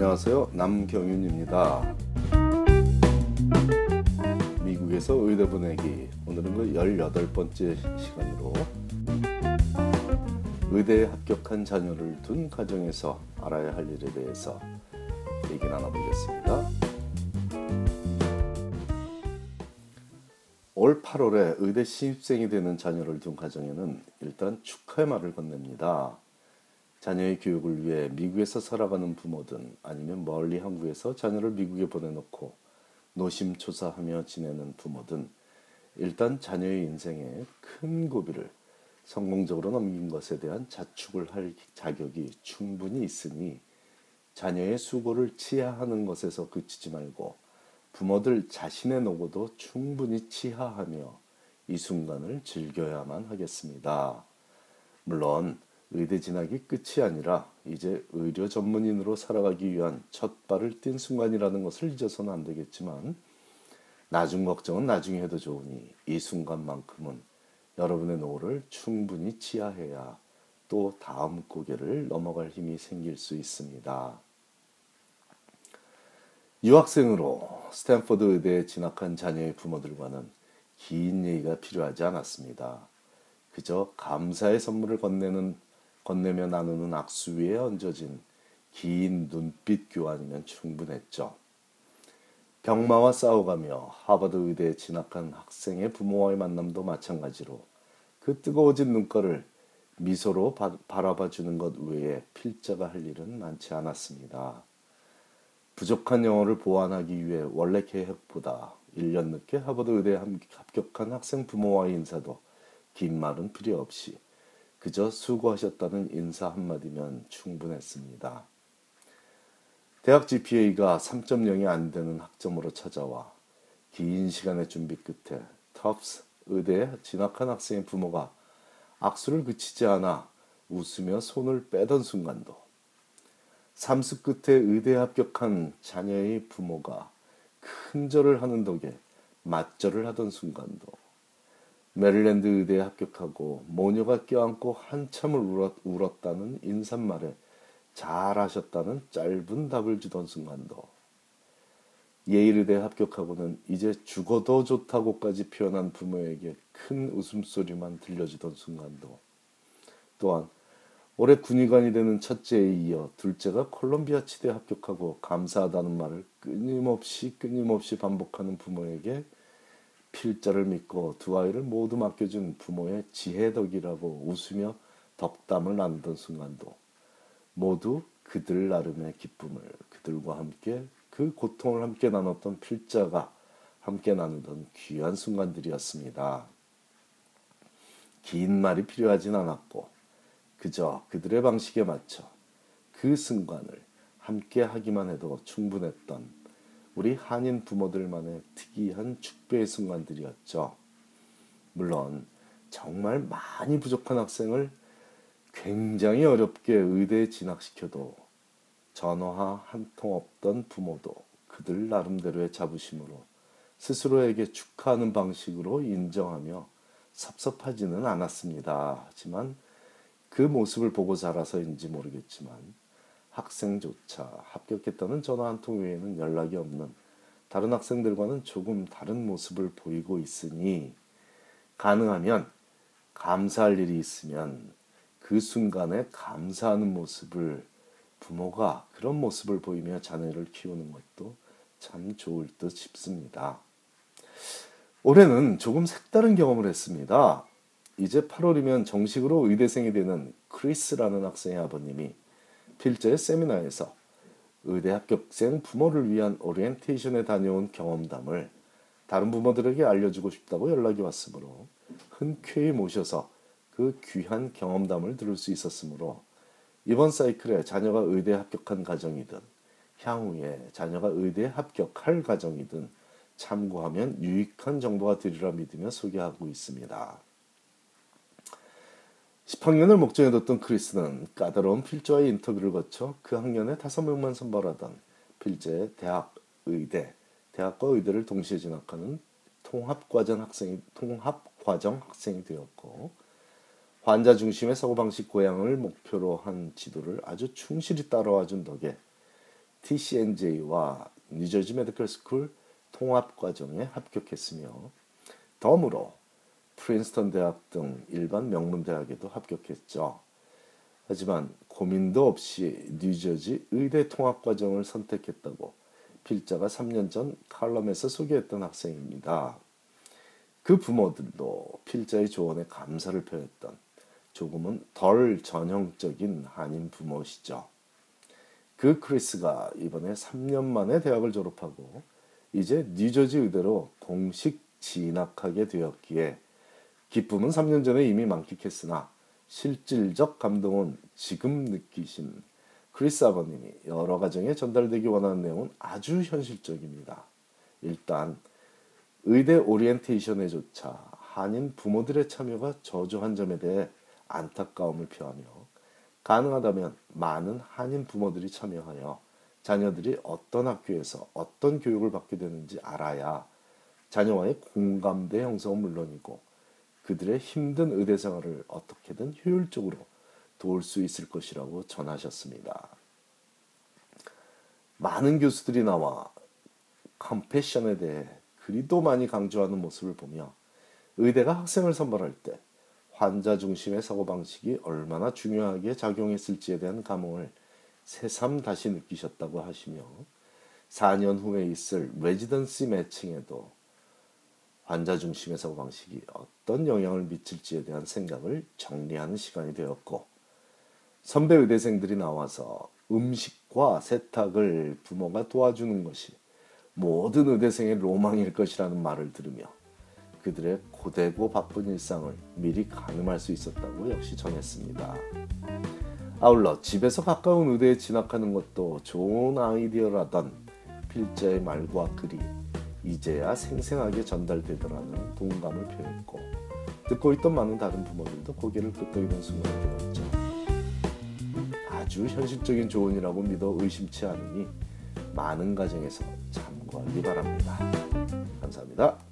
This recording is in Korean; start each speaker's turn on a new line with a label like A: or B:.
A: 안녕하세요. 남경윤입니다. 미국에서 의대 보내기. 오늘은 그 18번째 시간으로 의대에 합격한 자녀를 둔 가정에서 알아야 할 일에 대해서 얘기 나눠보겠습니다. 올 8월에 의대 신입생이 되는 자녀를 둔 가정에는 일단 축하의 말을 건넵니다. 자녀의 교육을 위해 미국에서 살아가는 부모든 아니면 멀리 한국에서 자녀를 미국에 보내놓고 노심초사하며 지내는 부모든 일단 자녀의 인생에 큰 고비를 성공적으로 넘긴 것에 대한 자축을 할 자격이 충분히 있으니 자녀의 수고를 치하하는 것에서 그치지 말고 부모들 자신의 노고도 충분히 치하하며 이 순간을 즐겨야만 하겠습니다. 물론 의대 진학이 끝이 아니라 이제 의료 전문인으로 살아가기 위한 첫 발을 띈 순간이라는 것을 잊어서는 안 되겠지만 나중 걱정은 나중에 해도 좋으니 이 순간만큼은 여러분의 노고를 충분히 치하해야 또 다음 고개를 넘어갈 힘이 생길 수 있습니다. 유학생으로 스탠퍼드 의대에 진학한 자녀의 부모들과는 긴 얘기가 필요하지 않았습니다. 그저 감사의 선물을 건네는 건네며 나누는 악수 위에 얹어진 긴 눈빛 교환이면 충분했죠. 병마와 싸워가며 하버드 의대에 진학한 학생의 부모와의 만남도 마찬가지로 그 뜨거워진 눈가를 미소로 바, 바라봐 주는 것 외에 필자가 할 일은 많지 않았습니다. 부족한 영어를 보완하기 위해 원래 계획보다 1년 늦게 하버드 의대에 합격한 학생 부모와의 인사도 긴 말은 필요 없이 그저 수고하셨다는 인사 한마디면 충분했습니다. 대학 GPA가 3.0이 안 되는 학점으로 찾아와 긴 시간의 준비 끝에 터프스 의대에 진학한 학생의 부모가 악수를 그치지 않아 웃으며 손을 빼던 순간도 삼수 끝에 의대에 합격한 자녀의 부모가 큰 절을 하는 덕에 맞절을 하던 순간도 메릴랜드 의대에 합격하고 모녀가 껴안고 한참을 울었, 다는 인사말에 잘하셨다는 짧은 답을 주던 순간도 예일 의대에 합격하고는 이제 죽어도 좋다고까지 표현한 부모에게 큰 웃음소리만 들려주던 순간도. 또한 올해 군의관이 되는 첫째에 이어 둘째가 콜롬비아 치대에 합격하고 감사하다는 말을 끊임없이 끊임없이 반복하는 부모에게 필자를 믿고 두 아이를 모두 맡겨준 부모의 지혜덕이라고 웃으며 덕담을 나누던 순간도 모두 그들 나름의 기쁨을 그들과 함께 그 고통을 함께 나눴던 필자가 함께 나누던 귀한 순간들이었습니다. 긴 말이 필요하진 않았고 그저 그들의 방식에 맞춰 그 순간을 함께 하기만 해도 충분했던 우리 한인 부모들만의 특이한 축배의 순간들이었죠. 물론 정말 많이 부족한 학생을 굉장히 어렵게 의대에 진학시켜도 전화 한 통 없던 부모도 그들 나름대로의 자부심으로 스스로에게 축하하는 방식으로 인정하며 섭섭하지는 않았습니다. 하지만 그 모습을 보고 자라서인지 모르겠지만 학생조차 합격했다는 전화 한 통 외에는 연락이 없는 다른 학생들과는 조금 다른 모습을 보이고 있으니 가능하면 감사할 일이 있으면 그 순간에 감사하는 모습을 부모가 그런 모습을 보이며 자녀를 키우는 것도 참 좋을 듯 싶습니다. 올해는 조금 색다른 경험을 했습니다. 이제 8월이면 정식으로 의대생이 되는 크리스라는 학생의 아버님이 필자의 세미나에서 의대 합격생 부모를 위한 오리엔테이션에 다녀온 경험담을 다른 부모들에게 알려주고 싶다고 연락이 왔으므로 흔쾌히 모셔서 그 귀한 경험담을 들을 수 있었으므로 이번 사이클에 자녀가 의대에 합격한 가정이든 향후에 자녀가 의대에 합격할 가정이든 참고하면 유익한 정보가 되리라 믿으며 소개하고 있습니다. 10학년을 목전에 뒀던 크리스는 까다로운 필자와의 인터뷰를 거쳐 그 학년에 다섯 명만 선발하던 필자의 대학 의대, 대학과 의대를 동시에 진학하는 통합과정 학생이 통합과정 학생이 되었고 환자 중심의 사고방식 고양을 목표로 한 지도를 아주 충실히 따라와 준 덕에 TCNJ와 뉴저지 Medical School 통합 과정에 합격했으며 덤으로 프린스턴 대학 등 일반 명문 대학에도 합격했죠. 하지만 고민도 없이 뉴저지 의대 통합 과정을 선택했다고 필자가 3년 전 칼럼에서 소개했던 학생입니다. 그 부모들도 필자의 조언에 감사를 표했던 조금은 덜 전형적인 한인 부모시죠. 그 크리스가 이번에 3년 만에 대학을 졸업하고 이제 뉴저지 의대로 공식 진학하게 되었기에 기쁨은 3년 전에 이미 만끽했으나 실질적 감동은 지금 느끼신 크리스 아버님이 여러 가정에 전달되기 원하는 내용은 아주 현실적입니다. 일단 의대 오리엔테이션에조차 한인 부모들의 참여가 저조한 점에 대해 안타까움을 표하며 가능하다면 많은 한인 부모들이 참여하여 자녀들이 어떤 학교에서 어떤 교육을 받게 되는지 알아야 자녀와의 공감대 형성은 물론이고 그들의 힘든 의대 생활을 어떻게든 효율적으로 도울 수 있을 것이라고 전하셨습니다. 많은 교수들이 나와 컴패션에 대해 그리도 많이 강조하는 모습을 보며 의대가 학생을 선발할 때 환자 중심의 사고방식이 얼마나 중요하게 작용했을지에 대한 감흥을 새삼 다시 느끼셨다고 하시며 4년 후에 있을 레지던시 매칭에도 환자 중심의 사고 방식이 어떤 영향을 미칠지에 대한 생각을 정리하는 시간이 되었고 선배 의대생들이 나와서 음식과 세탁을 부모가 도와주는 것이 모든 의대생의 로망일 것이라는 말을 들으며 그들의 고되고 바쁜 일상을 미리 가늠할 수 있었다고 역시 전했습니다. 아울러 집에서 가까운 의대에 진학하는 것도 좋은 아이디어라던 필자의 말과 글이 이제야 생생하게 전달되더라는 동감을 표했고 듣고 있던 많은 다른 부모들도 고개를 끄덕이는 순간이 되었죠. 아주 현실적인 조언이라고 믿어 의심치 않으니 많은 가정에서 참고하기 바랍니다. 감사합니다.